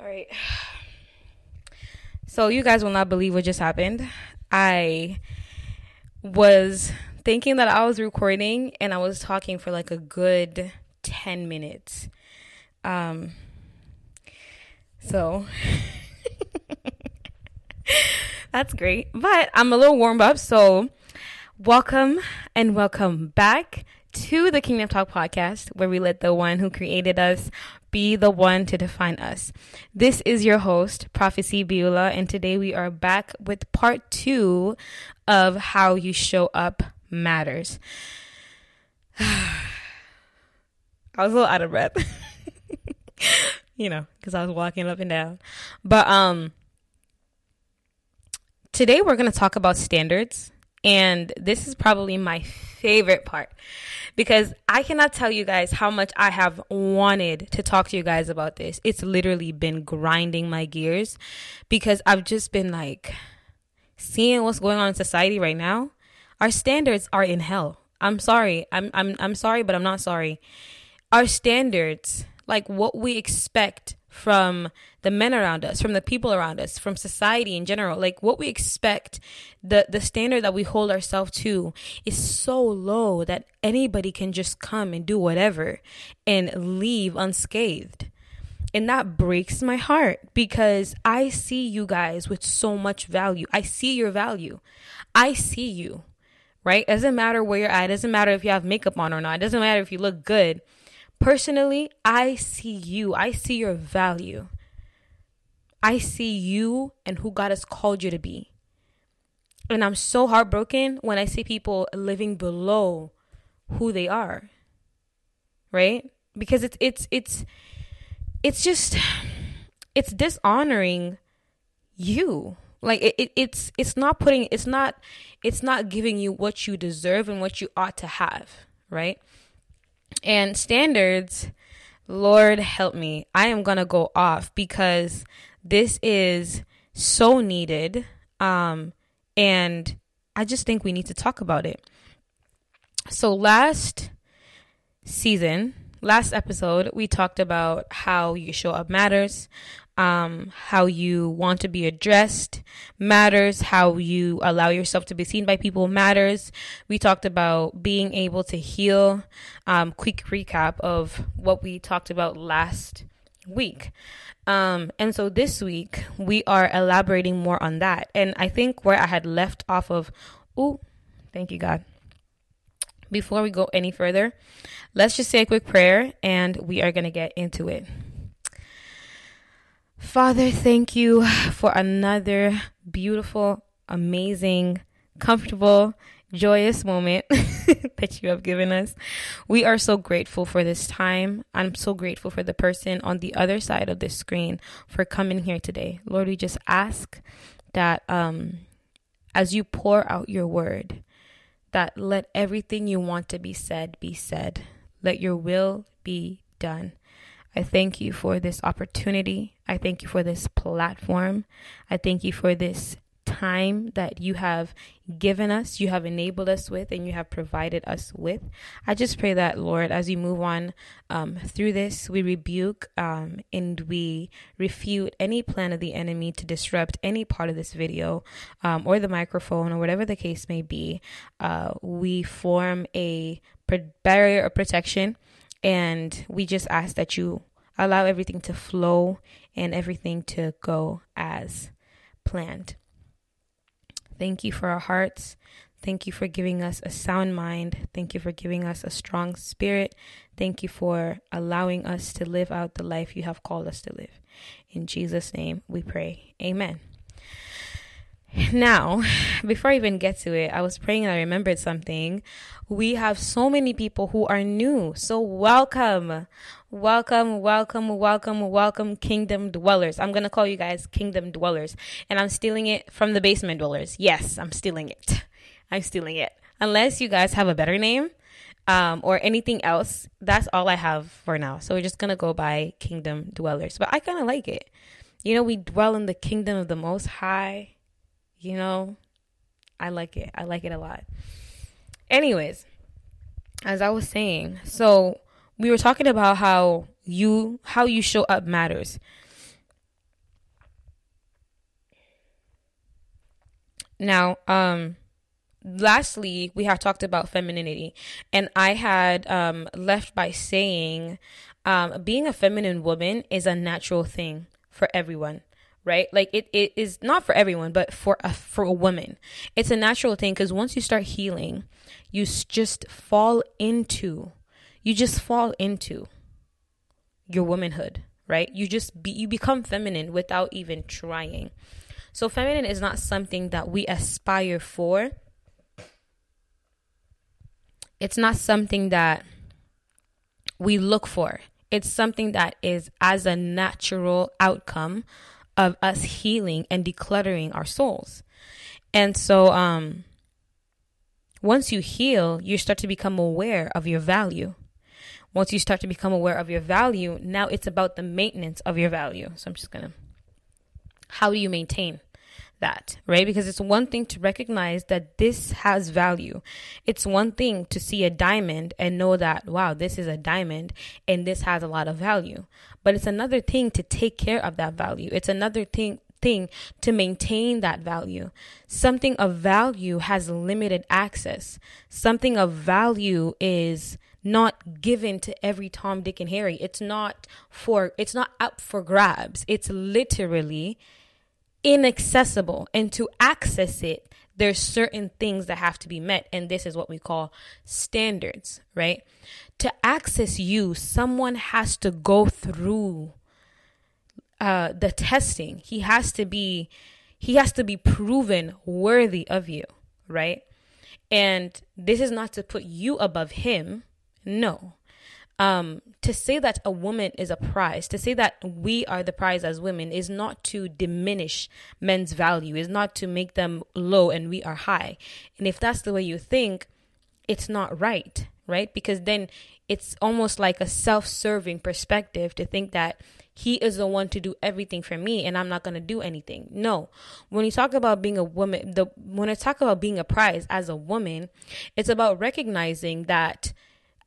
All right. So you guys will not believe what just happened. I was thinking that I was recording and I was talking for like a good 10 minutes. Um so that's great. But I'm a little warmed up, so welcome and welcome back to the Kingdom Talk podcast, where we let the one who created us be the one to define us. This is your host, Prophecy Beulah, and today we are back with part two of How You Show Up Matters. I was a little out of breath, you know, because I was walking up and down. But um, today we're going to talk about standards. And this is probably my favorite part because I cannot tell you guys how much I have wanted to talk to you guys about this. It's literally been grinding my gears because I've just been like seeing what's going on in society right now. Our standards are in hell. I'm sorry. I'm I'm I'm sorry, but I'm not sorry. Our standards, like what we expect from the men around us, from the people around us, from society in general. Like what we expect, the the standard that we hold ourselves to is so low that anybody can just come and do whatever and leave unscathed. And that breaks my heart because I see you guys with so much value. I see your value. I see you. Right? It doesn't matter where you're at. It doesn't matter if you have makeup on or not. It doesn't matter if you look good Personally, I see you. I see your value. I see you and who God has called you to be. And I'm so heartbroken when I see people living below who they are. Right? Because it's it's it's it's just it's dishonoring you. Like it, it it's it's not putting it's not it's not giving you what you deserve and what you ought to have, right? And standards, Lord help me. I am going to go off because this is so needed. Um, and I just think we need to talk about it. So, last season, last episode, we talked about how you show up matters um, how you want to be addressed matters, how you allow yourself to be seen by people matters. We talked about being able to heal. Um, quick recap of what we talked about last week. Um, and so this week we are elaborating more on that. And I think where I had left off of, oh, thank you, God. Before we go any further, let's just say a quick prayer and we are going to get into it. Father, thank you for another beautiful, amazing, comfortable, joyous moment that you have given us. We are so grateful for this time. I'm so grateful for the person on the other side of this screen for coming here today. Lord, we just ask that um, as you pour out your word, that let everything you want to be said be said. Let your will be done. I thank you for this opportunity. I thank you for this platform. I thank you for this time that you have given us, you have enabled us with, and you have provided us with. I just pray that, Lord, as we move on um, through this, we rebuke um, and we refute any plan of the enemy to disrupt any part of this video um, or the microphone or whatever the case may be. Uh, we form a barrier of protection and we just ask that you allow everything to flow and everything to go as planned. Thank you for our hearts. Thank you for giving us a sound mind. Thank you for giving us a strong spirit. Thank you for allowing us to live out the life you have called us to live. In Jesus' name we pray. Amen. Now, before I even get to it, I was praying and I remembered something. We have so many people who are new. So, welcome. Welcome, welcome, welcome, welcome, kingdom dwellers. I'm going to call you guys kingdom dwellers. And I'm stealing it from the basement dwellers. Yes, I'm stealing it. I'm stealing it. Unless you guys have a better name um, or anything else, that's all I have for now. So, we're just going to go by kingdom dwellers. But I kind of like it. You know, we dwell in the kingdom of the Most High you know, I like it. I like it a lot. Anyways, as I was saying, so we were talking about how you how you show up matters. Now, um lastly, we have talked about femininity and I had um left by saying um being a feminine woman is a natural thing for everyone right? Like it, it is not for everyone but for a for a woman. It's a natural thing because once you start healing you just fall into you just fall into your womanhood right? You just be you become feminine without even trying. So feminine is not something that we aspire for. It's not something that we look for. It's something that is as a natural outcome of us healing and decluttering our souls. And so um once you heal, you start to become aware of your value. Once you start to become aware of your value, now it's about the maintenance of your value. So I'm just to how do you maintain that, right? Because it's one thing to recognize that this has value. It's one thing to see a diamond and know that, wow, this is a diamond and this has a lot of value. But it's another thing to take care of that value. It's another thing thing to maintain that value. Something of value has limited access. Something of value is not given to every Tom, Dick, and Harry. It's not for, it's not up for grabs. It's literally inaccessible and to access it there's certain things that have to be met and this is what we call standards right? To access you someone has to go through uh, the testing. He has to be he has to be proven worthy of you right? And this is not to put you above him. No um, to say that a woman is a prize, to say that we are the prize as women is not to diminish men's value, is not to make them low and we are high. And if that's the way you think, it's not right, right? Because then it's almost like a self serving perspective to think that he is the one to do everything for me and I'm not going to do anything. No. When you talk about being a woman, the when I talk about being a prize as a woman, it's about recognizing that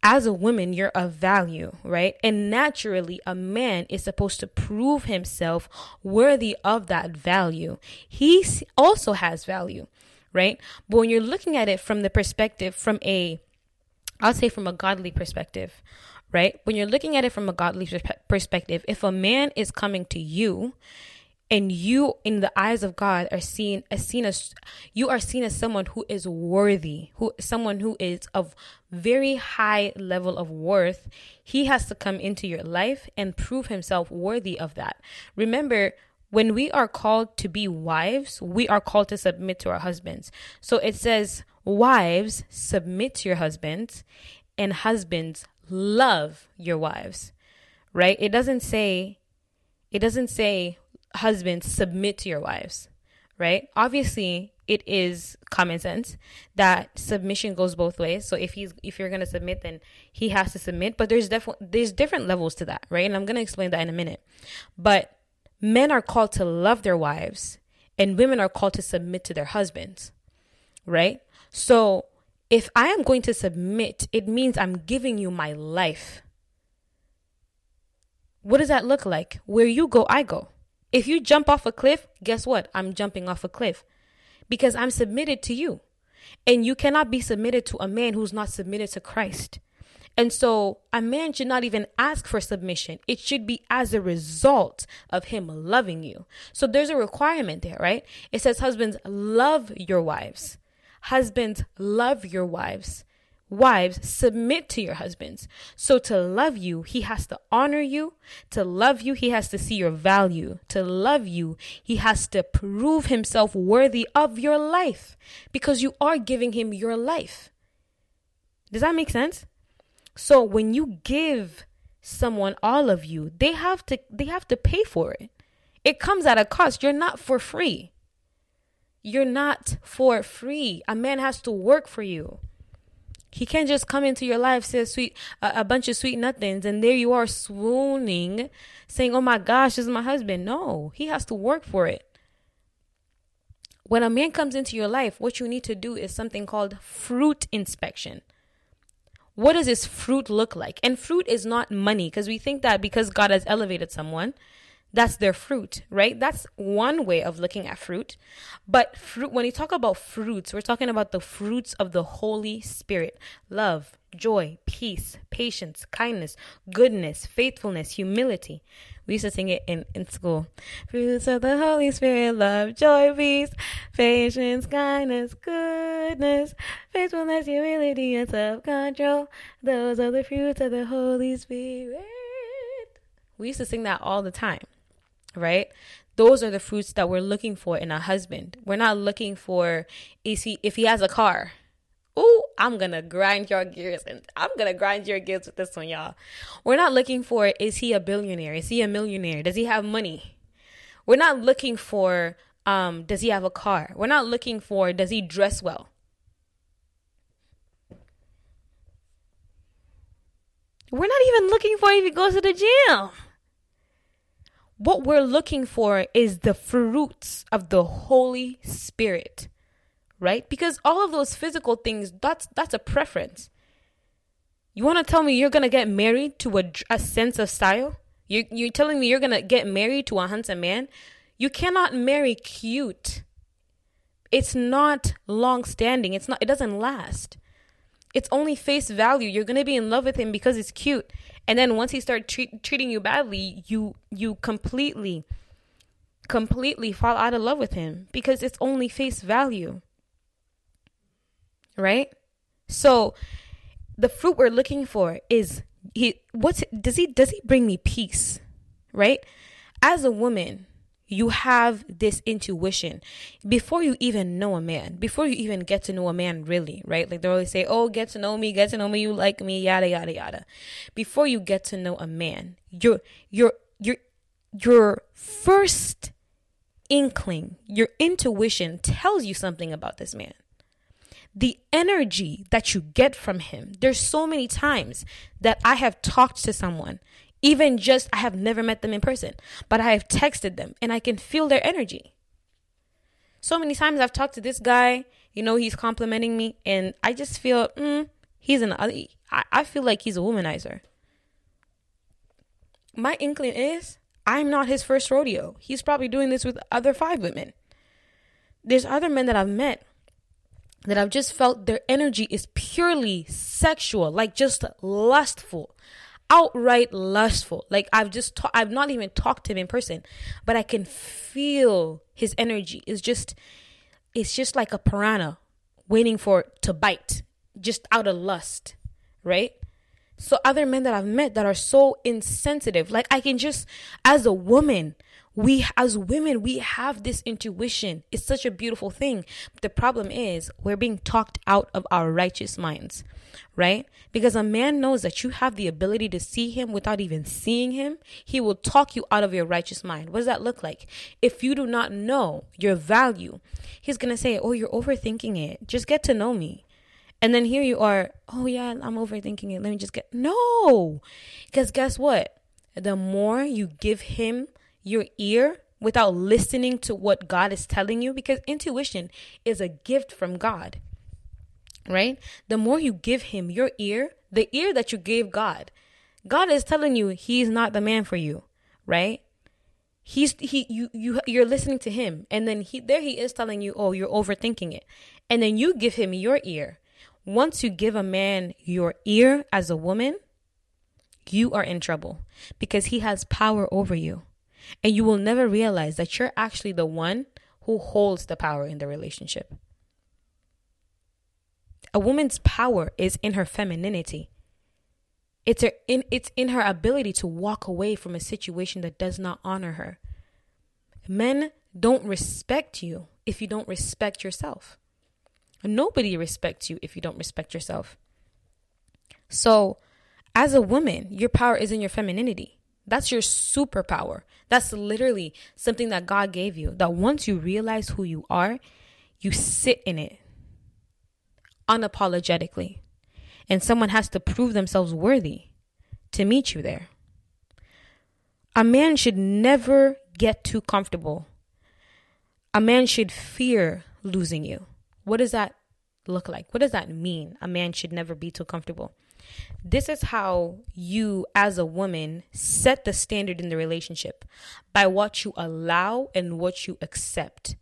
as a woman, you're of value, right? And naturally, a man is supposed to prove himself worthy of that value. He also has value, right? But when you're looking at it from the perspective, from a, I'll say from a godly perspective, right? When you're looking at it from a godly perspective, if a man is coming to you and you in the eyes of God are seen as seen as you are seen as someone who is worthy, who someone who is of very high level of worth, he has to come into your life and prove himself worthy of that. Remember, when we are called to be wives, we are called to submit to our husbands. So it says, Wives, submit to your husbands, and husbands, love your wives. Right? It doesn't say, it doesn't say, husbands submit to your wives, right? Obviously, it is common sense that submission goes both ways. So if he's if you're going to submit then he has to submit, but there's definitely there's different levels to that, right? And I'm going to explain that in a minute. But men are called to love their wives and women are called to submit to their husbands. Right? So if I am going to submit, it means I'm giving you my life. What does that look like? Where you go, I go. If you jump off a cliff, guess what? I'm jumping off a cliff because I'm submitted to you. And you cannot be submitted to a man who's not submitted to Christ. And so a man should not even ask for submission. It should be as a result of him loving you. So there's a requirement there, right? It says, Husbands, love your wives. Husbands, love your wives. Wives, submit to your husbands. So to love you, he has to honor you. To love you, he has to see your value. To love you, he has to prove himself worthy of your life because you are giving him your life. Does that make sense? So when you give someone all of you, they have to they have to pay for it. It comes at a cost. You're not for free. You're not for free. A man has to work for you. He can't just come into your life, say a sweet, a, a bunch of sweet nothings, and there you are swooning, saying, "Oh my gosh, this is my husband." No, he has to work for it. When a man comes into your life, what you need to do is something called fruit inspection. What does this fruit look like? And fruit is not money because we think that because God has elevated someone, That's their fruit, right? That's one way of looking at fruit. But fruit, when you talk about fruits, we're talking about the fruits of the Holy Spirit love, joy, peace, patience, kindness, goodness, faithfulness, humility. We used to sing it in, in school. Fruits of the Holy Spirit, love, joy, peace, patience, kindness, goodness, faithfulness, humility, and self control. Those are the fruits of the Holy Spirit. We used to sing that all the time, right? Those are the fruits that we're looking for in a husband. We're not looking for is he if he has a car Ooh, I'm gonna grind your gears and I'm gonna grind your gears with this one, y'all. We're not looking for is he a billionaire? Is he a millionaire? Does he have money? We're not looking for um, does he have a car? We're not looking for does he dress well? We're not even looking for if he goes to the gym. What we're looking for is the fruits of the Holy Spirit right? Because all of those physical things, that's that's a preference. You want to tell me you're gonna get married to a, a sense of style? You you're telling me you're gonna get married to a handsome man? You cannot marry cute. It's not long standing. It's not. It doesn't last. It's only face value. You're gonna be in love with him because it's cute, and then once he starts treat, treating you badly, you you completely, completely fall out of love with him because it's only face value right? So the fruit we're looking for is he what's does he does he bring me peace? Right? As a woman, you have this intuition before you even know a man, before you even get to know a man really, right? Like they always say, Oh, get to know me, get to know me, you like me, yada yada yada. Before you get to know a man, your your your your first inkling, your intuition tells you something about this man the energy that you get from him. There's so many times that I have talked to someone, even just I have never met them in person, but I have texted them and I can feel their energy. So many times I've talked to this guy, you know, he's complimenting me, and I just feel, mm, he's an, I, I feel like he's a womanizer. My inkling is I'm not his first rodeo. He's probably doing this with other five women. There's other men that I've met that I've just felt their energy is purely sexual, like just lustful, outright lustful. Like I've just ta- I've not even talked to him in person, but I can feel his energy. It's just it's just like a piranha waiting for to bite, just out of lust, right? So other men that I've met that are so insensitive, like I can just as a woman, we as women we have this intuition it's such a beautiful thing the problem is we're being talked out of our righteous minds right? Because a man knows that you have the ability to see him without even seeing him he will talk you out of your righteous mind. What does that look like? If you do not know your value he's going to say oh you're overthinking it. Just get to know me. And then here you are oh yeah i'm overthinking it. Let me just get no! Because guess what? The more you give him your ear without listening to what God is telling you because intuition is a gift from God. Right? The more you give him your ear, the ear that you gave God, God is telling you he's not the man for you, right? He's he you you you're listening to him and then he there he is telling you, "Oh, you're overthinking it." And then you give him your ear. Once you give a man your ear as a woman, you are in trouble because he has power over you. And you will never realize that you're actually the one who holds the power in the relationship. A woman's power is in her femininity. It's her in it's in her ability to walk away from a situation that does not honor her. Men don't respect you if you don't respect yourself. Nobody respects you if you don't respect yourself. So, as a woman, your power is in your femininity. That's your superpower. That's literally something that God gave you. That once you realize who you are, you sit in it unapologetically. And someone has to prove themselves worthy to meet you there. A man should never get too comfortable. A man should fear losing you. What does that look like? What does that mean? A man should never be too comfortable. This is how you, as a woman, set the standard in the relationship by what you allow and what you accept.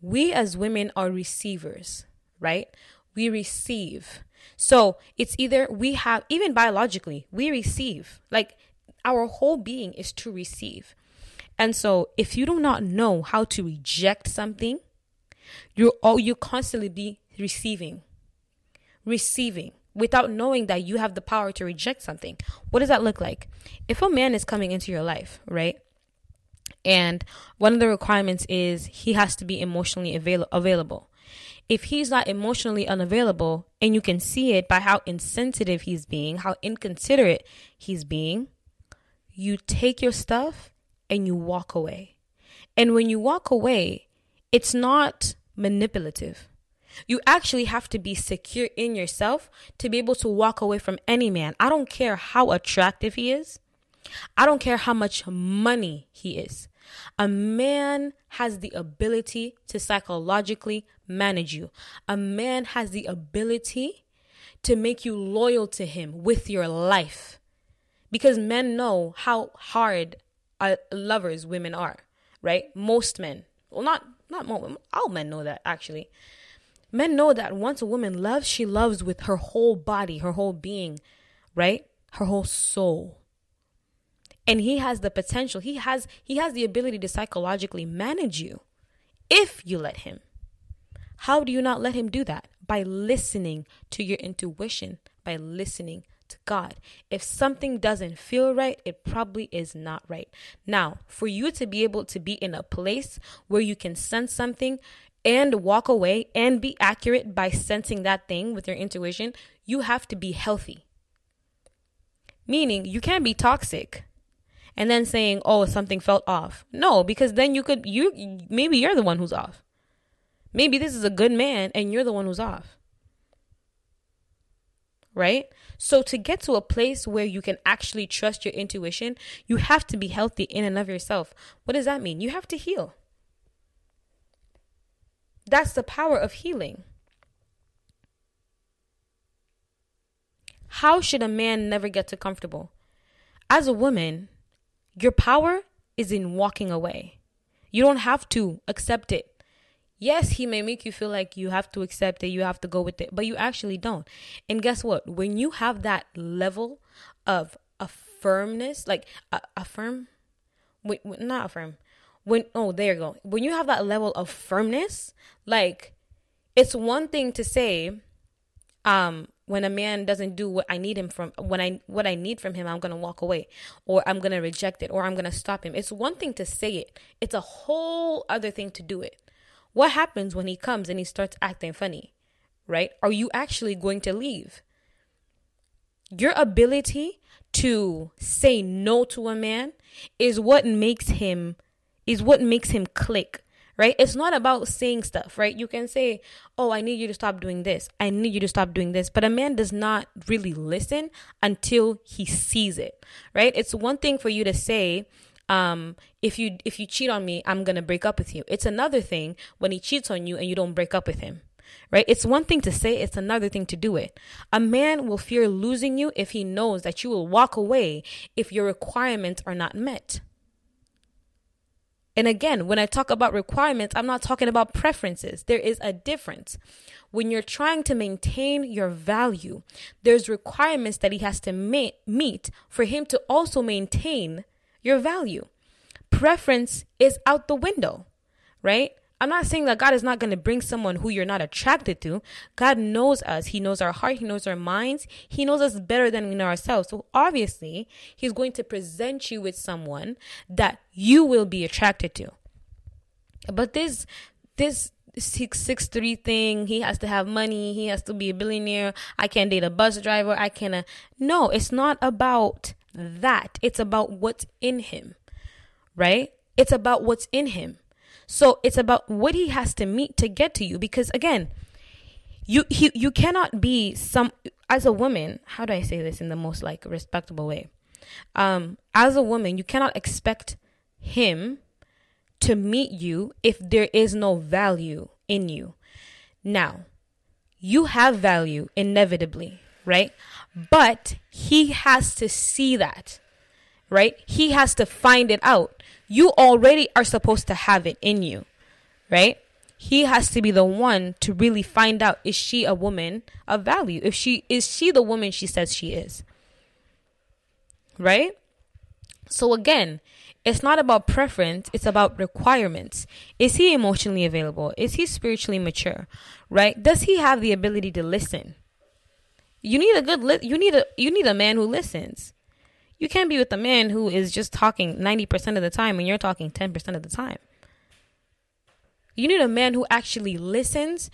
We, as women, are receivers, right? We receive. So it's either we have, even biologically, we receive. Like our whole being is to receive. And so if you do not know how to reject something, you're all oh, you constantly be receiving. Receiving without knowing that you have the power to reject something. What does that look like? If a man is coming into your life, right? And one of the requirements is he has to be emotionally avail- available. If he's not emotionally unavailable, and you can see it by how insensitive he's being, how inconsiderate he's being, you take your stuff and you walk away. And when you walk away, it's not manipulative you actually have to be secure in yourself to be able to walk away from any man. I don't care how attractive he is. I don't care how much money he is. A man has the ability to psychologically manage you. A man has the ability to make you loyal to him with your life. Because men know how hard uh, lovers women are, right? Most men. Well, not not most, all men know that actually. Men know that once a woman loves, she loves with her whole body, her whole being, right? Her whole soul. And he has the potential, he has he has the ability to psychologically manage you if you let him. How do you not let him do that? By listening to your intuition, by listening to God. If something doesn't feel right, it probably is not right. Now, for you to be able to be in a place where you can sense something, and walk away and be accurate by sensing that thing with your intuition, you have to be healthy. Meaning, you can't be toxic and then saying, "Oh, something felt off." No, because then you could you maybe you're the one who's off. Maybe this is a good man and you're the one who's off. Right? So to get to a place where you can actually trust your intuition, you have to be healthy in and of yourself. What does that mean? You have to heal. That's the power of healing. How should a man never get too comfortable? As a woman, your power is in walking away. You don't have to accept it. Yes, he may make you feel like you have to accept it, you have to go with it, but you actually don't. And guess what? When you have that level of a firmness, like a, a firm, wait, not a firm, when oh there you go. When you have that level of firmness like it's one thing to say um when a man doesn't do what I need him from when I what I need from him I'm to walk away or I'm to reject it or I'm to stop him. It's one thing to say it. It's a whole other thing to do it what happens when he comes and he starts acting funny right are you actually going to leave your ability to say no to a man is what makes him is what makes him click right? It's not about saying stuff, right? You can say, Oh, I need you to stop doing this. I need you to stop doing this. But a man does not really listen until he sees it, right? It's one thing for you to say, um, if you if you cheat on me, I'm gonna break up with you. It's another thing when he cheats on you and you don't break up with him. Right? It's one thing to say, it's another thing to do it. A man will fear losing you if he knows that you will walk away if your requirements are not met. And again, when I talk about requirements, I'm not talking about preferences. There is a difference. When you're trying to maintain your value, there's requirements that he has to meet for him to also maintain your value. Preference is out the window, right? I'm not saying that God is not going to bring someone who you're not attracted to. God knows us. He knows our heart. He knows our minds. He knows us better than we know ourselves. So obviously, He's going to present you with someone that you will be attracted to. But this, this six six three thing, he has to have money. He has to be a billionaire. I can't date a bus driver. I can't. Uh, no, it's not about that. It's about what's in him, right? It's about what's in him. So it's about what he has to meet to get to you because again, you he, you cannot be some as a woman, how do I say this in the most like respectable way? Um as a woman, you cannot expect him to meet you if there is no value in you. Now, you have value inevitably. Right? But he has to see that, right? He has to find it out. You already are supposed to have it in you, right? He has to be the one to really find out is she a woman of value? If she is she the woman she says she is? Right? So again, it's not about preference, it's about requirements. Is he emotionally available? Is he spiritually mature? Right? Does he have the ability to listen? You need a good li- you need a you need a man who listens. You can't be with a man who is just talking 90% of the time and you're talking 10% of the time. You need a man who actually listens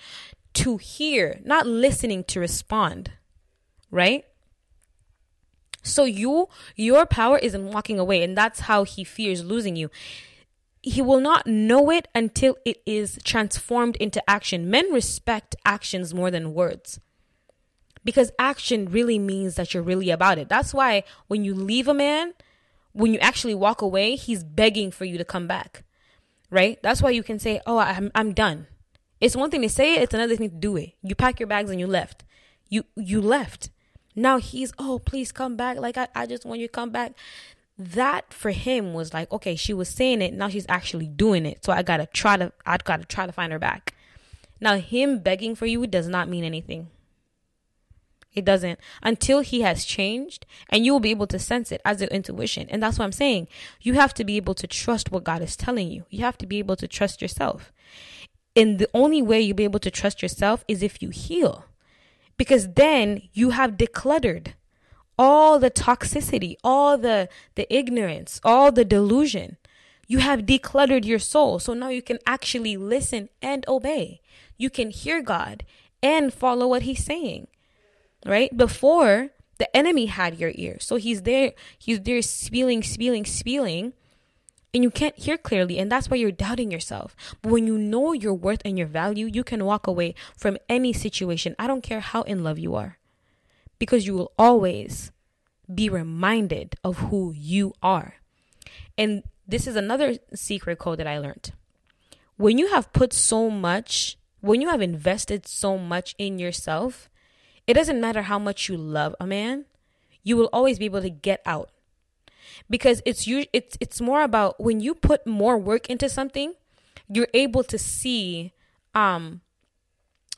to hear, not listening to respond. Right? So you your power is in walking away and that's how he fears losing you. He will not know it until it is transformed into action. Men respect actions more than words because action really means that you're really about it. That's why when you leave a man, when you actually walk away, he's begging for you to come back. Right? That's why you can say, "Oh, I'm I'm done." It's one thing to say it, it's another thing to do it. You pack your bags and you left. You you left. Now he's, "Oh, please come back. Like I I just want you to come back." That for him was like, "Okay, she was saying it, now she's actually doing it. So I got to try to I got to try to find her back." Now him begging for you does not mean anything. It doesn't until he has changed and you will be able to sense it as your intuition. And that's what I'm saying. You have to be able to trust what God is telling you. You have to be able to trust yourself. And the only way you'll be able to trust yourself is if you heal. Because then you have decluttered all the toxicity, all the the ignorance, all the delusion. You have decluttered your soul. So now you can actually listen and obey. You can hear God and follow what he's saying right? Before the enemy had your ear. So he's there, he's there spewing, spewing, spewing, and you can't hear clearly. And that's why you're doubting yourself. But when you know your worth and your value, you can walk away from any situation. I don't care how in love you are, because you will always be reminded of who you are. And this is another secret code that I learned. When you have put so much, when you have invested so much in yourself, it doesn't matter how much you love a man, you will always be able to get out. Because it's you it's it's more about when you put more work into something, you're able to see um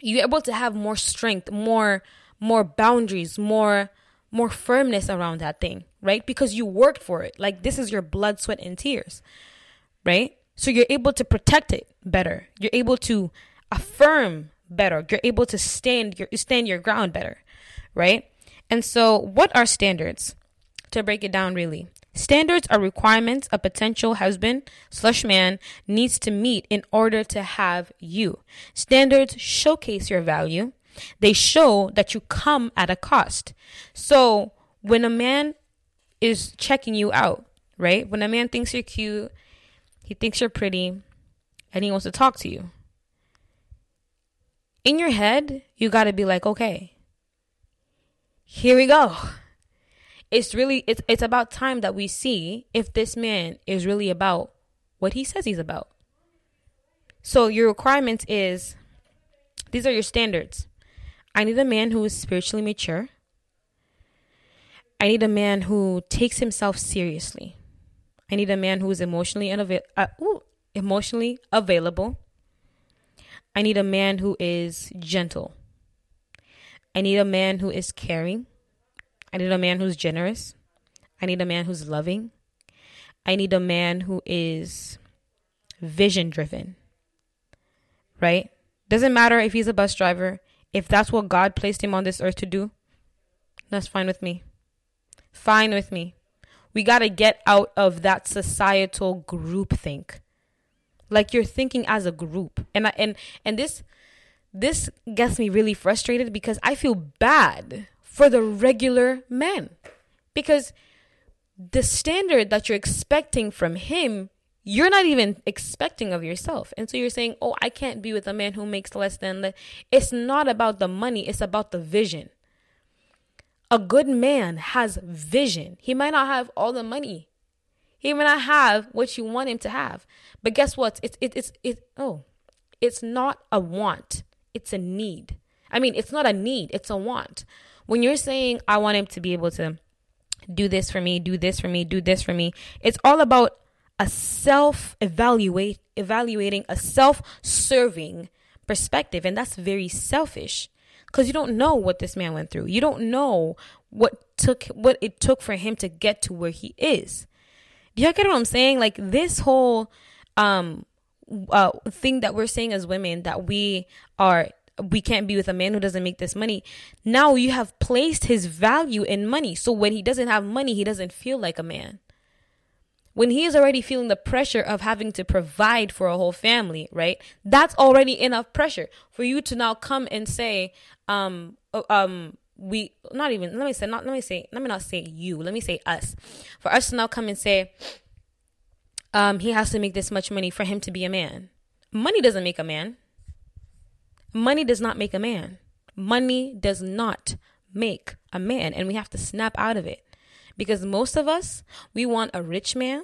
you're able to have more strength, more more boundaries, more more firmness around that thing, right? Because you worked for it. Like this is your blood, sweat, and tears, right? So you're able to protect it better. You're able to affirm better. You're able to stand your stand your ground better, right? And so, what are standards? To break it down, really, standards are requirements a potential husband slash man needs to meet in order to have you. Standards showcase your value. They show that you come at a cost. So when a man is checking you out, right? When a man thinks you're cute, he thinks you're pretty, and he wants to talk to you in your head, you got to be like, okay, here we go. It's really it's it's about time that we see if this man is really about what he says he's about. So your requirements is these are your standards. I need a man who is spiritually mature. I need a man who takes himself seriously. I need a man who is emotionally uh, emotionally available. I need a man who is gentle. I need a man who is caring. I need a man who's generous. I need a man who's loving. I need a man who is vision driven. Right? Doesn't matter if he's a bus driver, if that's what God placed him on this earth to do, that's fine with me. Fine with me. We got to get out of that societal groupthink like you're thinking as a group. And I, and and this this gets me really frustrated because i feel bad for the regular man because the standard that you're expecting from him you're not even expecting of yourself. And so you're saying oh i can't be with a man who makes less than the it's not about the money it's about the vision. A good man has vision. He might not have all the money he may not have what you want him to have. But guess what? It's it, it's it oh, it's not a want. It's a need. I mean, it's not a need, it's a want. When you're saying, I want him to be able to do this for me, do this for me, do this for me, it's all about a self evaluate evaluating a self serving perspective and that's very selfish because you don't know what this man went through you don't know what took what it took for him to get to where he is do you get what i'm saying like this whole um uh thing that we're saying as women that we are we can't be with a man who doesn't make this money. Now you have placed his value in money. So when he doesn't have money, he doesn't feel like a man when he is already feeling the pressure of having to provide for a whole family, right? That's already enough pressure for you to now come and say, um, uh, um, we not even let me say not let me say let me not say you let me say us. For us to now come and say um he has to make this much money for him to be a man. Money doesn't make a man. Money does not make a man. Money does not make a man and we have to snap out of it. Because most of us we want a rich man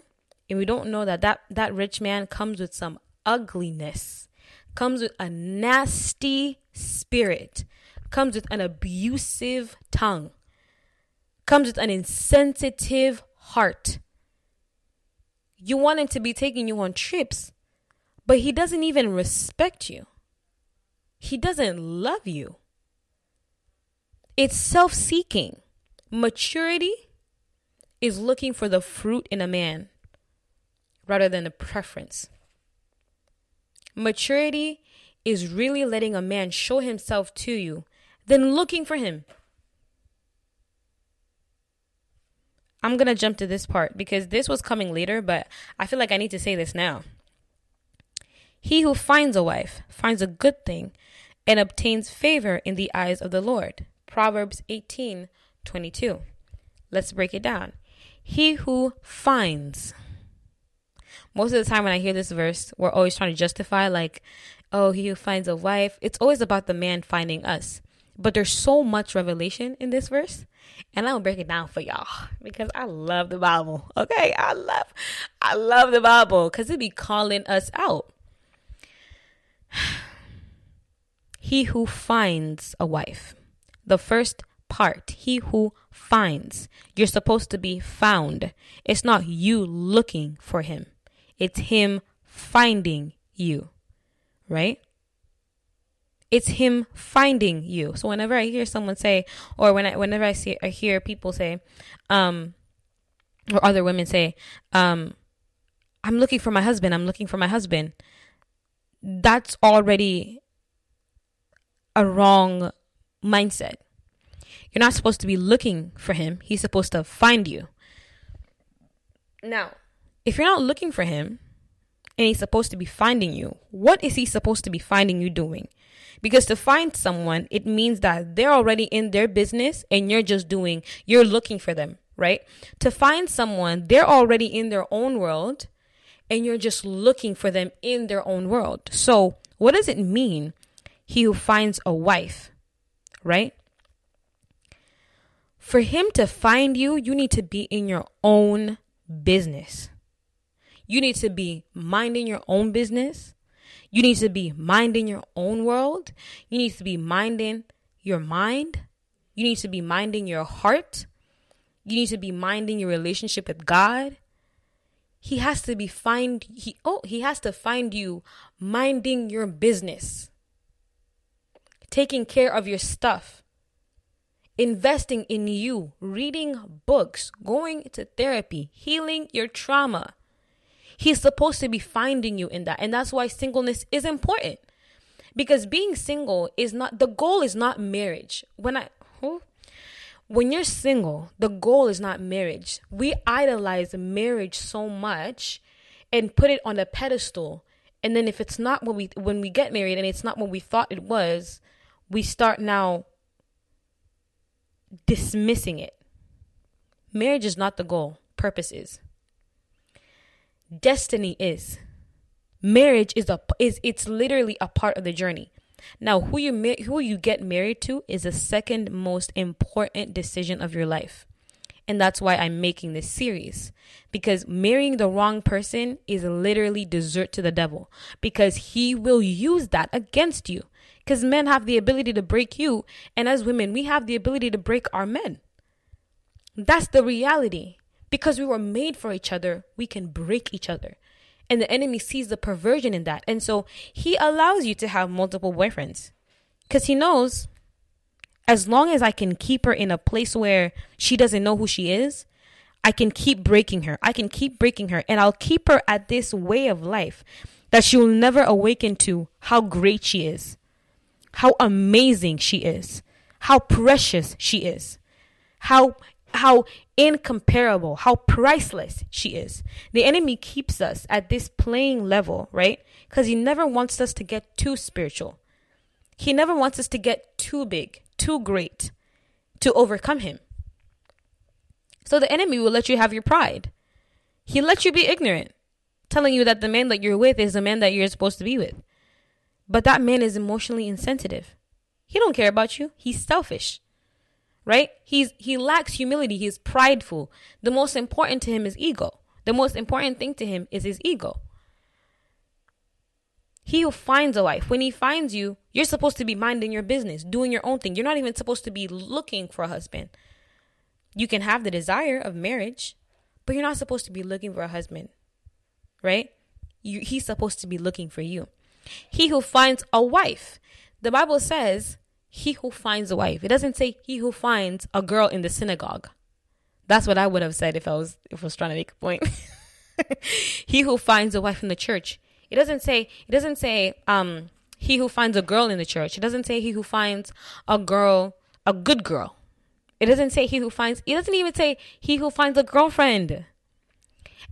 and we don't know that that, that rich man comes with some ugliness comes with a nasty spirit comes with an abusive tongue comes with an insensitive heart. You want him to be taking you on trips but he doesn't even respect you. He doesn't love you. It's self-seeking. Maturity is looking for the fruit in a man rather than a preference. Maturity is really letting a man show himself to you than looking for him. I'm going to jump to this part because this was coming later, but I feel like I need to say this now. He who finds a wife finds a good thing and obtains favor in the eyes of the Lord. Proverbs 18 22. Let's break it down. He who finds. Most of the time when I hear this verse, we're always trying to justify, like, oh, he who finds a wife. It's always about the man finding us. But there's so much revelation in this verse. And I'll break it down for y'all because I love the Bible. Okay. I love, I love the Bible because it be calling us out. he who finds a wife. The first part. He who finds. You're supposed to be found. It's not you looking for him, it's him finding you, right? It's him finding you. So whenever I hear someone say, or when I, whenever I see, I hear people say, um, or other women say, um, I'm looking for my husband. I'm looking for my husband. That's already a wrong mindset. You're not supposed to be looking for him, he's supposed to find you. Now, if you're not looking for him and he's supposed to be finding you, what is he supposed to be finding you doing? Because to find someone, it means that they're already in their business and you're just doing, you're looking for them, right? To find someone, they're already in their own world and you're just looking for them in their own world. So, what does it mean? He who finds a wife, right? For him to find you, you need to be in your own business. You need to be minding your own business. You need to be minding your own world. You need to be minding your mind. You need to be minding your heart. You need to be minding your relationship with God. He has to be find he oh he has to find you minding your business. Taking care of your stuff investing in you, reading books, going to therapy, healing your trauma. He's supposed to be finding you in that. And that's why singleness is important. Because being single is not the goal is not marriage. When I? When you're single, the goal is not marriage. We idolize marriage so much and put it on a pedestal. And then if it's not what we when we get married and it's not what we thought it was, we start now dismissing it. Marriage is not the goal, purpose is. Destiny is. Marriage is a is it's literally a part of the journey. Now, who you who you get married to is the second most important decision of your life. And that's why I'm making this series. Because marrying the wrong person is literally dessert to the devil. Because he will use that against you. Because men have the ability to break you, and as women, we have the ability to break our men. That's the reality. Because we were made for each other, we can break each other. And the enemy sees the perversion in that. And so he allows you to have multiple boyfriends. Because he knows as long as I can keep her in a place where she doesn't know who she is, I can keep breaking her. I can keep breaking her. And I'll keep her at this way of life that she will never awaken to how great she is, how amazing she is, how precious she is, how how incomparable, how priceless she is. The enemy keeps us at this playing level, right? Because he never wants us to get too spiritual. He never wants us to get too big, too great to overcome him. So the enemy will let you have your pride. He'll let you be ignorant, telling you that the man that you're with is the man that you're supposed to be with. But that man is emotionally insensitive. He don't care about you. He's selfish right? He's he lacks humility. He's prideful. The most important to him is ego. The most important thing to him is his ego. He who finds a wife, when he finds you, you're supposed to be minding your business, doing your own thing. You're not even supposed to be looking for a husband. You can have the desire of marriage, but you're not supposed to be looking for a husband, right? You, he's supposed to be looking for you. He who finds a wife, the Bible says he who finds a wife. It doesn't say he who finds a girl in the synagogue. That's what I would have said if I was if I was trying to make a point. he who finds a wife in the church. It doesn't say it doesn't say um he who finds a girl in the church. It doesn't say he who finds a girl a good girl. It doesn't say he who finds it doesn't even say he who finds a girlfriend.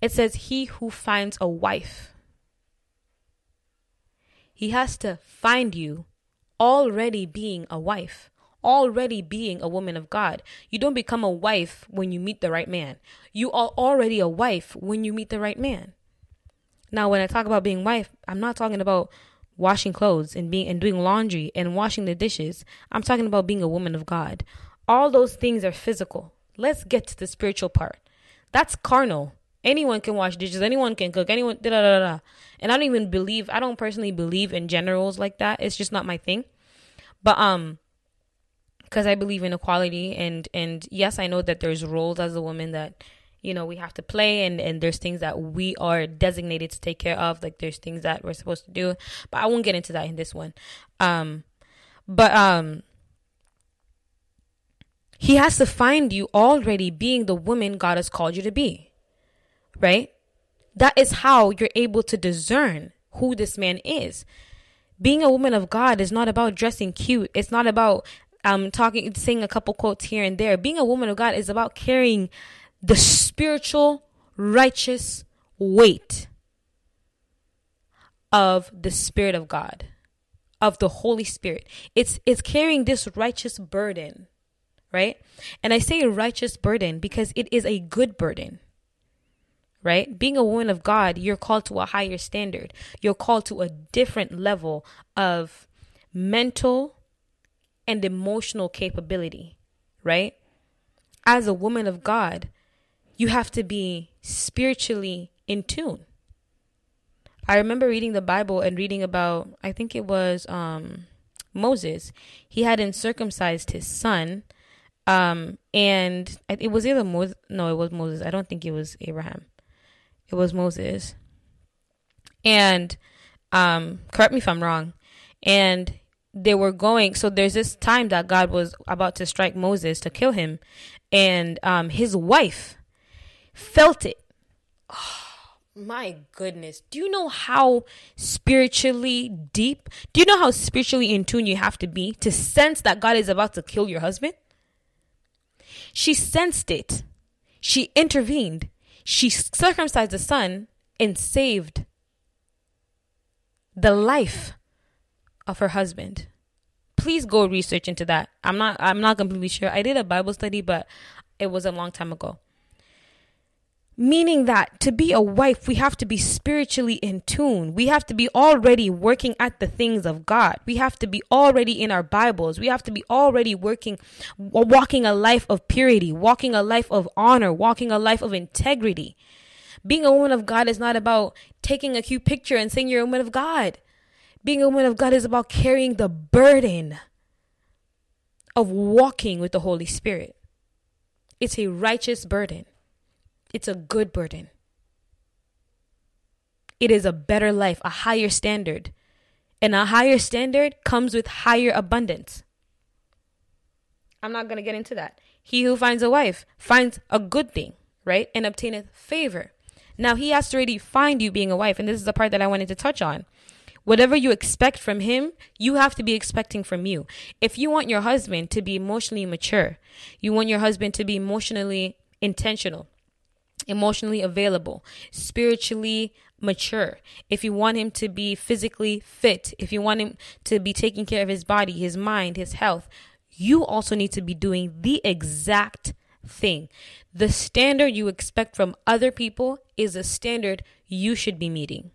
It says he who finds a wife. He has to find you already being a wife, already being a woman of God. You don't become a wife when you meet the right man. You are already a wife when you meet the right man. Now, when I talk about being wife, I'm not talking about washing clothes and being and doing laundry and washing the dishes. I'm talking about being a woman of God. All those things are physical. Let's get to the spiritual part. That's carnal. Anyone can wash dishes. Anyone can cook. Anyone da da da da. And I don't even believe. I don't personally believe in generals like that. It's just not my thing. But um, because I believe in equality and and yes, I know that there's roles as a woman that you know we have to play and and there's things that we are designated to take care of. Like there's things that we're supposed to do. But I won't get into that in this one. Um, but um he has to find you already being the woman God has called you to be right? That is how you're able to discern who this man is. Being a woman of God is not about dressing cute. It's not about um talking saying a couple quotes here and there. Being a woman of God is about carrying the spiritual righteous weight of the spirit of God, of the Holy Spirit. It's it's carrying this righteous burden, right? And I say righteous burden because it is a good burden right? Being a woman of God, you're called to a higher standard. You're called to a different level of mental and emotional capability, right? As a woman of God, you have to be spiritually in tune. I remember reading the Bible and reading about, I think it was um, Moses. He hadn't circumcised his son. Um, and it was either Moses, no, it was Moses. I don't think it was Abraham it was Moses. And um, correct me if I'm wrong. And they were going. So there's this time that God was about to strike Moses to kill him, and um, his wife felt it. Oh, my goodness. Do you know how spiritually deep? Do you know how spiritually in tune you have to be to sense that God is about to kill your husband? She sensed it. She intervened she circumcised the son and saved the life of her husband. Please go research into that. I'm not I'm not completely sure. I did a Bible study, but it was a long time ago. Meaning that to be a wife, we have to be spiritually in tune. We have to be already working at the things of God. We have to be already in our Bibles. We have to be already working, walking a life of purity, walking a life of honor, walking a life of integrity. Being a woman of God is not about taking a cute picture and saying you're a woman of God. Being a woman of God is about carrying the burden of walking with the Holy Spirit. It's a righteous burden, it's a good burden. It is a better life, a higher standard. And a higher standard comes with higher abundance. I'm not going to get into that. He who finds a wife finds a good thing, right? And obtaineth favor. Now, he has to already find you being a wife. And this is the part that I wanted to touch on. Whatever you expect from him, you have to be expecting from you. If you want your husband to be emotionally mature, you want your husband to be emotionally intentional, emotionally available, spiritually mature, if you want him to be physically fit, if you want him to be taking care of his body, his mind, his health, you also need to be doing the exact thing. The standard you expect from other people is a standard you should be meeting.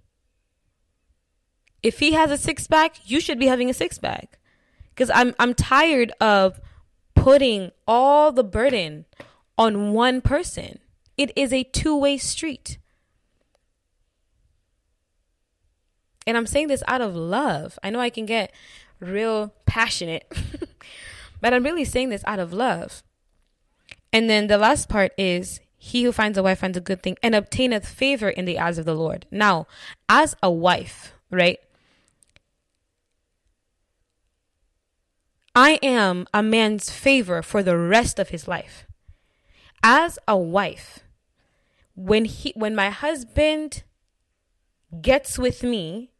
If he has a six pack, you should be having a six pack. Cuz I'm I'm tired of putting all the burden on one person. It is a two-way street. And I'm saying this out of love. I know I can get real passionate, but I'm really saying this out of love. And then the last part is he who finds a wife finds a good thing and obtaineth favor in the eyes of the Lord. Now, as a wife, right? I am a man's favor for the rest of his life. As a wife, when he when my husband gets with me,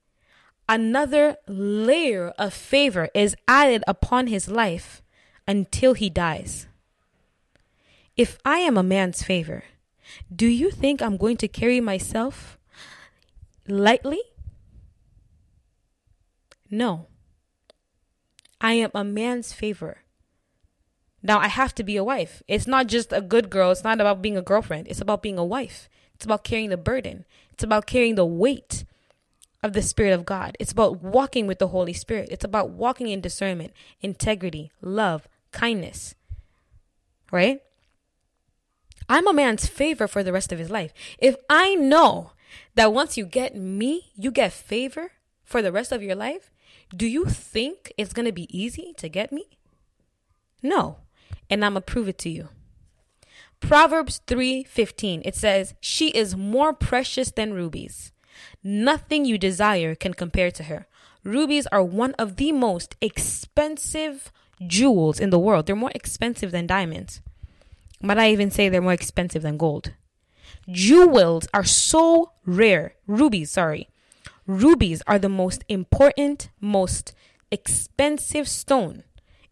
another layer of favor is added upon his life until he dies. If I am a man's favor, do you think I'm going to carry myself lightly? No. I am a man's favor. Now I have to be a wife. It's not just a good girl. It's not about being a girlfriend. It's about being a wife. It's about carrying the burden. It's about carrying the weight of the Spirit of God. It's about walking with the Holy Spirit. It's about walking in discernment, integrity, love, kindness. Right? I'm a man's favor for the rest of his life. If I know that once you get me, you get favor for the rest of your life, do you think it's going to be easy to get me? No. And I'm going to prove it to you. Proverbs 3:15 it says, "She is more precious than rubies. Nothing you desire can compare to her. Rubies are one of the most expensive jewels in the world. They're more expensive than diamonds. Might I even say they're more expensive than gold? Jewels are so rare. Rubies, sorry. Rubies are the most important, most expensive stone.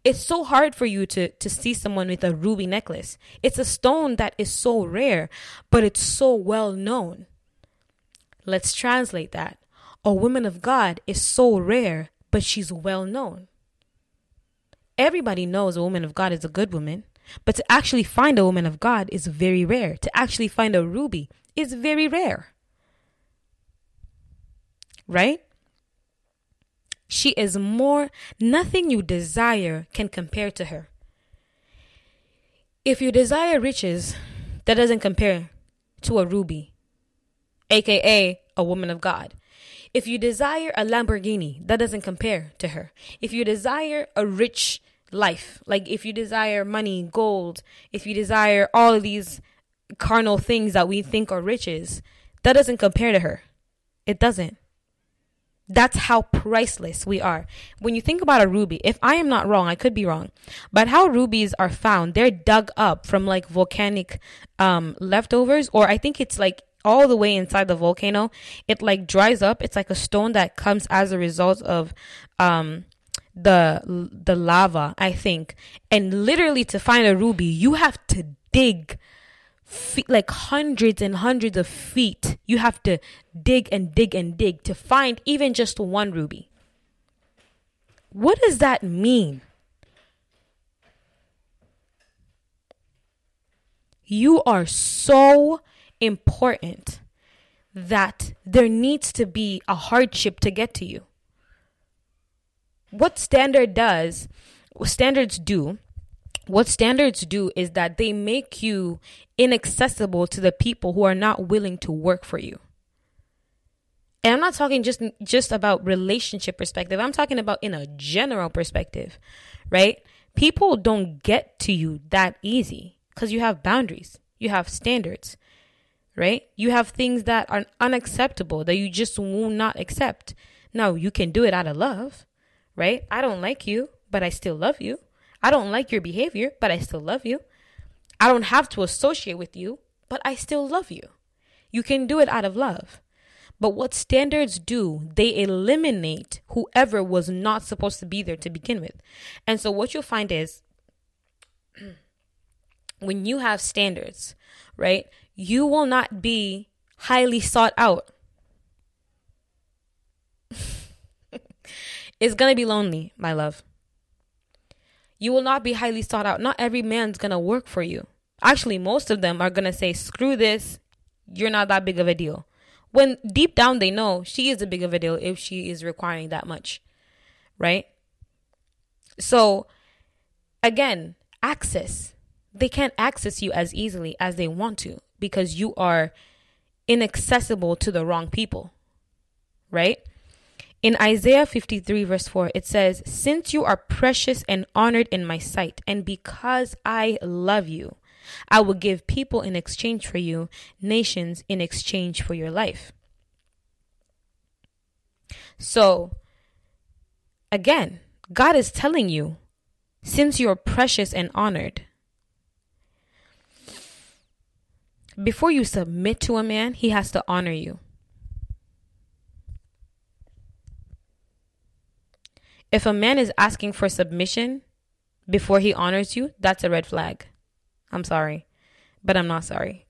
It's so hard for you to, to see someone with a ruby necklace. It's a stone that is so rare, but it's so well known. Let's translate that. A woman of God is so rare, but she's well known. Everybody knows a woman of God is a good woman, but to actually find a woman of God is very rare. To actually find a ruby is very rare. Right? She is more, nothing you desire can compare to her. If you desire riches, that doesn't compare to a ruby, aka a woman of God. If you desire a Lamborghini, that doesn't compare to her. If you desire a rich life. Like if you desire money, gold, if you desire all of these carnal things that we think are riches, that doesn't compare to her. It doesn't. That's how priceless we are. When you think about a ruby, if I am not wrong, I could be wrong, but how rubies are found, they're dug up from like volcanic um, leftovers, or I think it's like all the way inside the volcano. It like dries up. It's like a stone that comes as a result of um, the the lava, I think. And literally to find a ruby, you have to dig feet, like hundreds and hundreds of feet. You have to dig and dig and dig to find even just one ruby. What does that mean? You are so important that there needs to be a hardship to get to you what standard does, standards do, what standards do is that they make you inaccessible to the people who are not willing to work for you. And I'm not talking just just about relationship perspective. I'm talking about in a general perspective, right? People don't get to you that easy cuz you have boundaries. You have standards, right? You have things that are unacceptable that you just will not accept. Now, you can do it out of love, right? I don't like you, but I still love you. I don't like your behavior, but I still love you. I don't have to associate with you, but I still love you. You can do it out of love. But what standards do, they eliminate whoever was not supposed to be there to begin with. And so what you'll find is when you have standards, right, you will not be highly sought out. it's going to be lonely, my love. You will not be highly sought out. Not every man's going to work for you. Actually, most of them are going to say, screw this. You're not that big of a deal. When deep down they know she is a big of a deal if she is requiring that much. Right? So, again, access. They can't access you as easily as they want to because you are inaccessible to the wrong people. Right? In Isaiah 53, verse 4, it says, Since you are precious and honored in my sight, and because I love you, I will give people in exchange for you, nations in exchange for your life. So, again, God is telling you, since you're precious and honored, before you submit to a man, he has to honor you. If a man is asking for submission before he honors you, that's a red flag. I'm sorry, but I'm not sorry.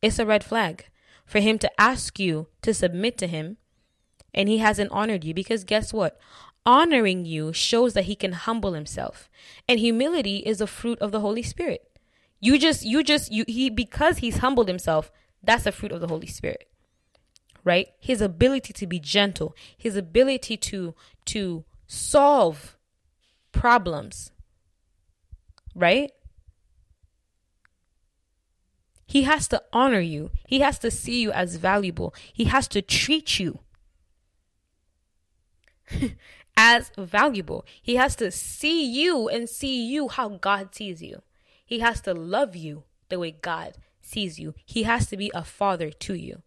It's a red flag for him to ask you to submit to him and he hasn't honored you because guess what? Honoring you shows that he can humble himself. And humility is a fruit of the Holy Spirit. You just you just you he because he's humbled himself, that's a fruit of the Holy Spirit. Right? His ability to be gentle, his ability to to solve problems. Right? He has to honor you. He has to see you as valuable. He has to treat you as valuable. He has to see you and see you how God sees you. He has to love you the way God sees you. He has to be a father to you.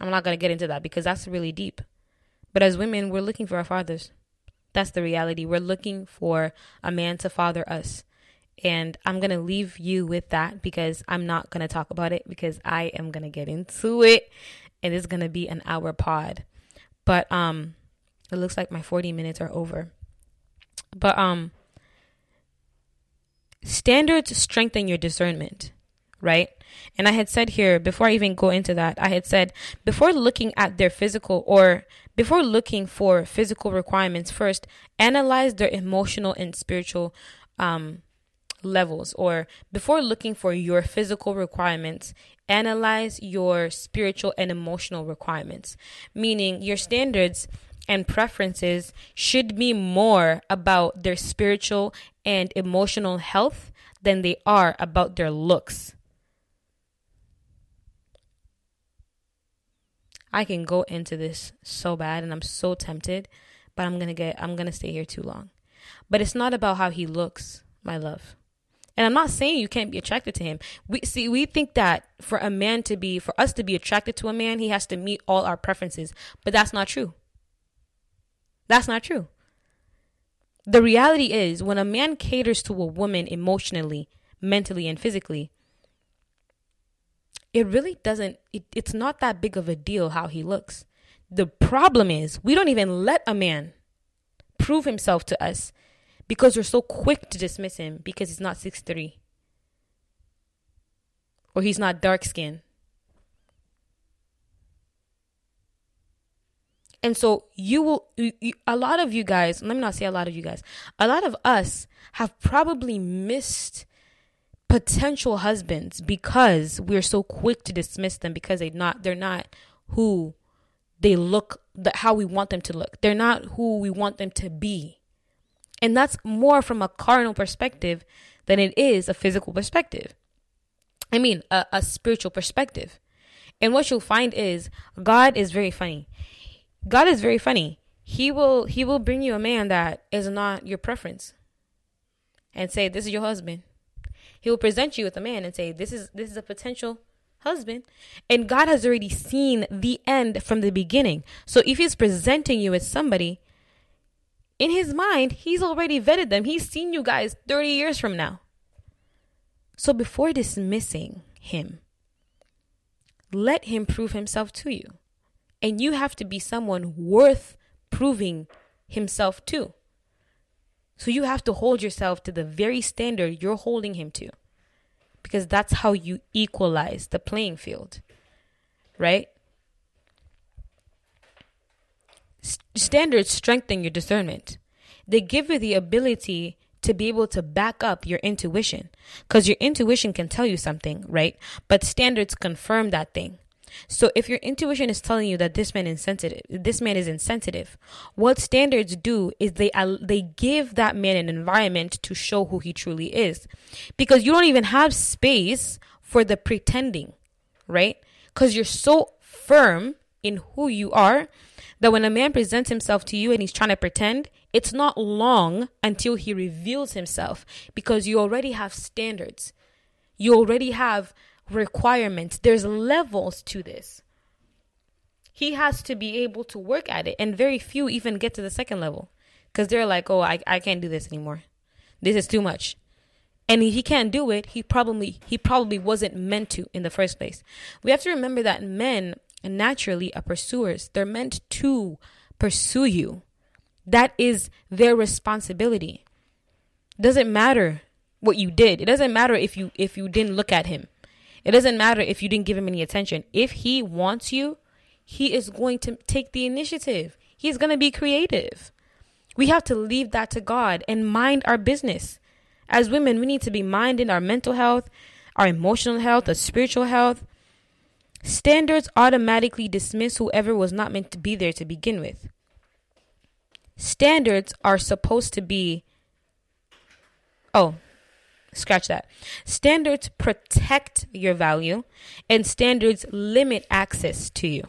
I'm not going to get into that because that's really deep. But as women, we're looking for our fathers. That's the reality. We're looking for a man to father us. And I'm going to leave you with that because I'm not going to talk about it because I am going to get into it. And It is going to be an hour pod. But um it looks like my 40 minutes are over. But um standards strengthen your discernment right? And I had said here, before I even go into that, I had said, before looking at their physical or before looking for physical requirements, first analyze their emotional and spiritual um, levels. Or before looking for your physical requirements, analyze your spiritual and emotional requirements, meaning your standards and preferences should be more about their spiritual and emotional health than they are about their looks. I can go into this so bad and I'm so tempted, but I'm going to get I'm going to stay here too long. But it's not about how he looks, my love. And I'm not saying you can't be attracted to him. We see we think that for a man to be for us to be attracted to a man, he has to meet all our preferences, but that's not true. That's not true. The reality is when a man caters to a woman emotionally, mentally and physically, it really doesn't it, it's not that big of a deal how he looks. The problem is we don't even let a man prove himself to us because we're so quick to dismiss him because he's not six three. Or he's not dark skinned and so you will you, you, a lot of you guys let me not say a lot of you guys a lot of us have probably missed potential husbands because we're so quick to dismiss them because they not they're not who they look how we want them to look. They're not who we want them to be. And that's more from a carnal perspective than it is a physical perspective. I mean, a, a spiritual perspective. And what you'll find is God is very funny. God is very funny. He will he will bring you a man that is not your preference and say this is your husband. He will present you with a man and say this is this is a potential husband. And God has already seen the end from the beginning. So if he's presenting you with somebody in his mind, he's already vetted them. He's seen you guys 30 years from now. So before dismissing him, let him prove himself to you. And you have to be someone worth proving himself to. So you have to hold yourself to the very standard you're holding him to. Because that's how you equalize the playing field. Right? Standards strengthen your discernment. They give you the ability to be able to back up your intuition because your intuition can tell you something, right? But standards confirm that thing. So if your intuition is telling you that this man is insensitive, this man is insensitive, what standards do is they they give that man an environment to show who he truly is. Because you don't even have space for the pretending, right? Cuz you're so firm in who you are that when a man presents himself to you and he's trying to pretend, it's not long until he reveals himself because you already have standards. You already have requirements. There's levels to this. He has to be able to work at it, and very few even get to the second level because they're like, oh, I, I can't do this anymore. This is too much. And he can't do it, he probably he probably wasn't meant to in the first place. We have to remember that men naturally are pursuers. They're meant to pursue you. That is their responsibility. Doesn't matter what you did. It doesn't matter if you if you didn't look at him. It doesn't matter if you didn't give him any attention. If he wants you, he is going to take the initiative. He's going to be creative. We have to leave that to God and mind our business. As women, we need to be minding our mental health, our emotional health, our spiritual health. Standards automatically dismiss whoever was not meant to be there to begin with. Standards are supposed to be. Oh, scratch that. Standards protect your value, and standards limit access to you.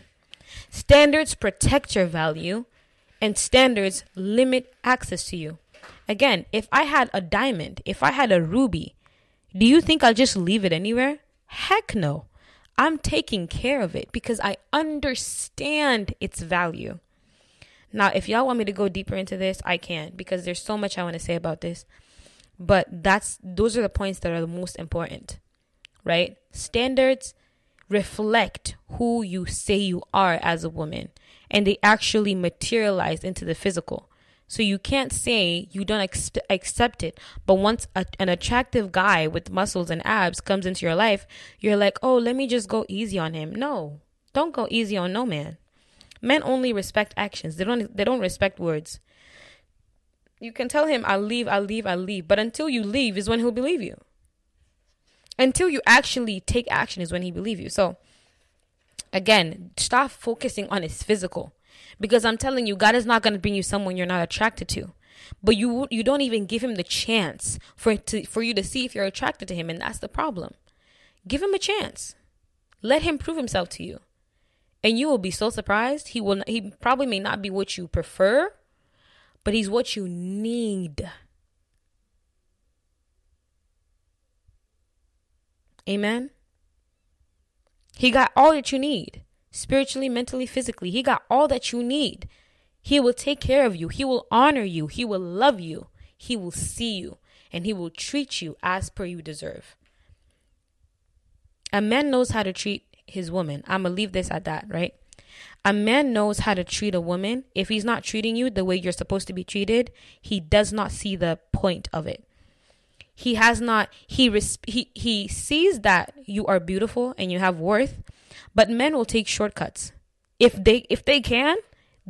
Standards protect your value, and standards limit access to you. Again, if I had a diamond, if I had a ruby, do you think I'll just leave it anywhere? Heck no. I'm taking care of it because I understand its value. Now, if y'all want me to go deeper into this, I can because there's so much I want to say about this. But that's those are the points that are the most important, right? Standards reflect who you say you are as a woman and they actually materialize into the physical. So you can't say you don't ex- accept it, but once a, an attractive guy with muscles and abs comes into your life, you're like, "Oh, let me just go easy on him." No. Don't go easy on no man. Men only respect actions. They don't they don't respect words. You can tell him, I'll leave, I'll leave, I'll leave. But until you leave is when he'll believe you. Until you actually take action is when he believe you. So again, stop focusing on his physical. Because I'm telling you, God is not going to bring you someone you're not attracted to. But you you don't even give him the chance for to for you to see if you're attracted to him, and that's the problem. Give him a chance. Let him prove himself to you. And you will be so surprised. He will he probably may not be what you prefer, but He's what you need. Amen. He got all that you need spiritually, mentally, physically. He got all that you need. He will take care of you. He will honor you. He will love you. He will see you. And he will treat you as per you deserve. A man knows how to treat his woman. I'm going to leave this at that, right? A man knows how to treat a woman. If he's not treating you the way you're supposed to be treated, he does not see the point of it. He has not he res- he he sees that you are beautiful and you have worth, but men will take shortcuts. If they if they can,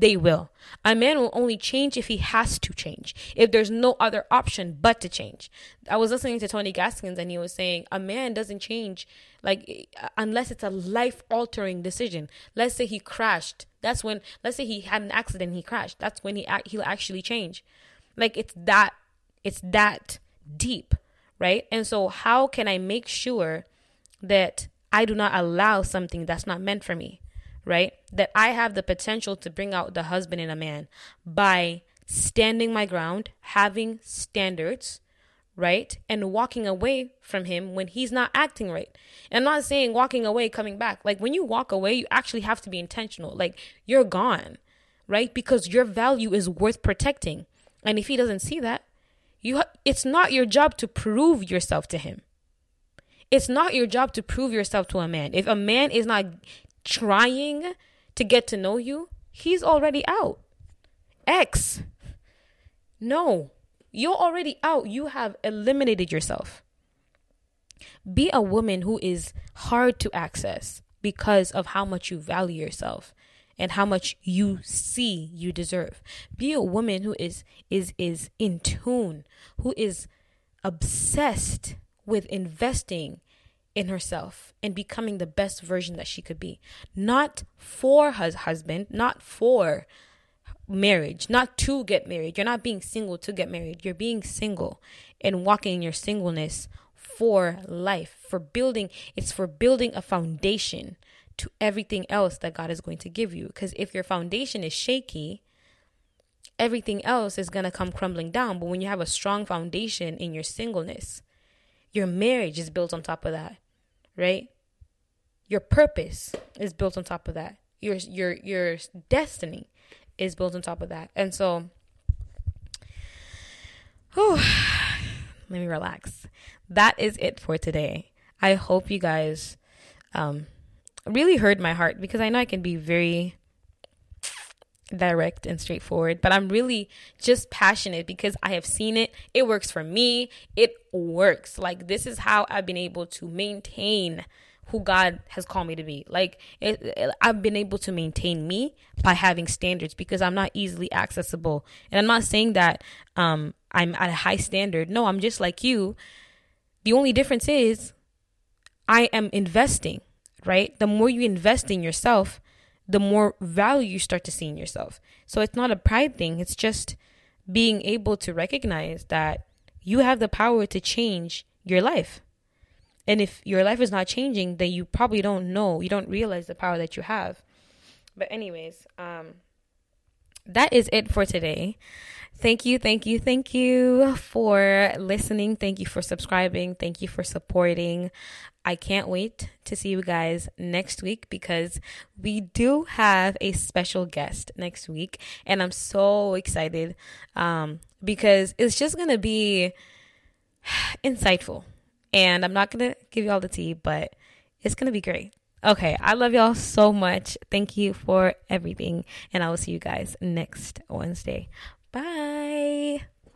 they will. A man will only change if he has to change, if there's no other option but to change. I was listening to Tony Gaskins and he was saying a man doesn't change like unless it's a life altering decision. Let's say he crashed. That's when let's say he had an accident he crashed. That's when he he'll actually change. Like it's that it's that deep, right? And so how can I make sure that I do not allow something that's not meant for me, right? That I have the potential to bring out the husband in a man by standing my ground, having standards, right? And walking away from him when he's not acting right. And I'm not saying walking away, coming back. Like when you walk away, you actually have to be intentional. Like you're gone, right? Because your value is worth protecting. And if he doesn't see that, you ha- it's not your job to prove yourself to him. It's not your job to prove yourself to a man. If a man is not trying to get to know you, he's already out. X. No. You're already out. You have eliminated yourself. Be a woman who is hard to access because of how much you value yourself and how much you see you deserve. Be a woman who is is is in tune, who is obsessed with investing in herself and becoming the best version that she could be. Not for her husband, not for marriage, not to get married. You're not being single to get married. You're being single and walking in your singleness for life, for building, it's for building a foundation to everything else that God is going to give you. Because if your foundation is shaky, everything else is going to come crumbling down. But when you have a strong foundation in your singleness, your marriage is built on top of that, right? Your purpose is built on top of that. Your your your destiny is built on top of that. And so whew, let me relax. That is it for today. I hope you guys um really heard my heart because I know I can be very direct and straightforward, but I'm really just passionate because I have seen it. It works for me. It works. Like this is how I've been able to maintain who God has called me to be. Like it, it, I've been able to maintain me by having standards because I'm not easily accessible. And I'm not saying that um I'm at a high standard. No, I'm just like you. The only difference is I am investing, right? The more you invest in yourself, the more value you start to see in yourself. So it's not a pride thing, it's just being able to recognize that you have the power to change your life. And if your life is not changing, then you probably don't know, you don't realize the power that you have. But, anyways, um, that is it for today. Thank you, thank you, thank you for listening. Thank you for subscribing. Thank you for supporting. I can't wait to see you guys next week because we do have a special guest next week. And I'm so excited um, because it's just going to be insightful. And I'm not going to give you all the tea, but it's going to be great. Okay, I love y'all so much. Thank you for everything. And I will see you guys next Wednesday. Bye.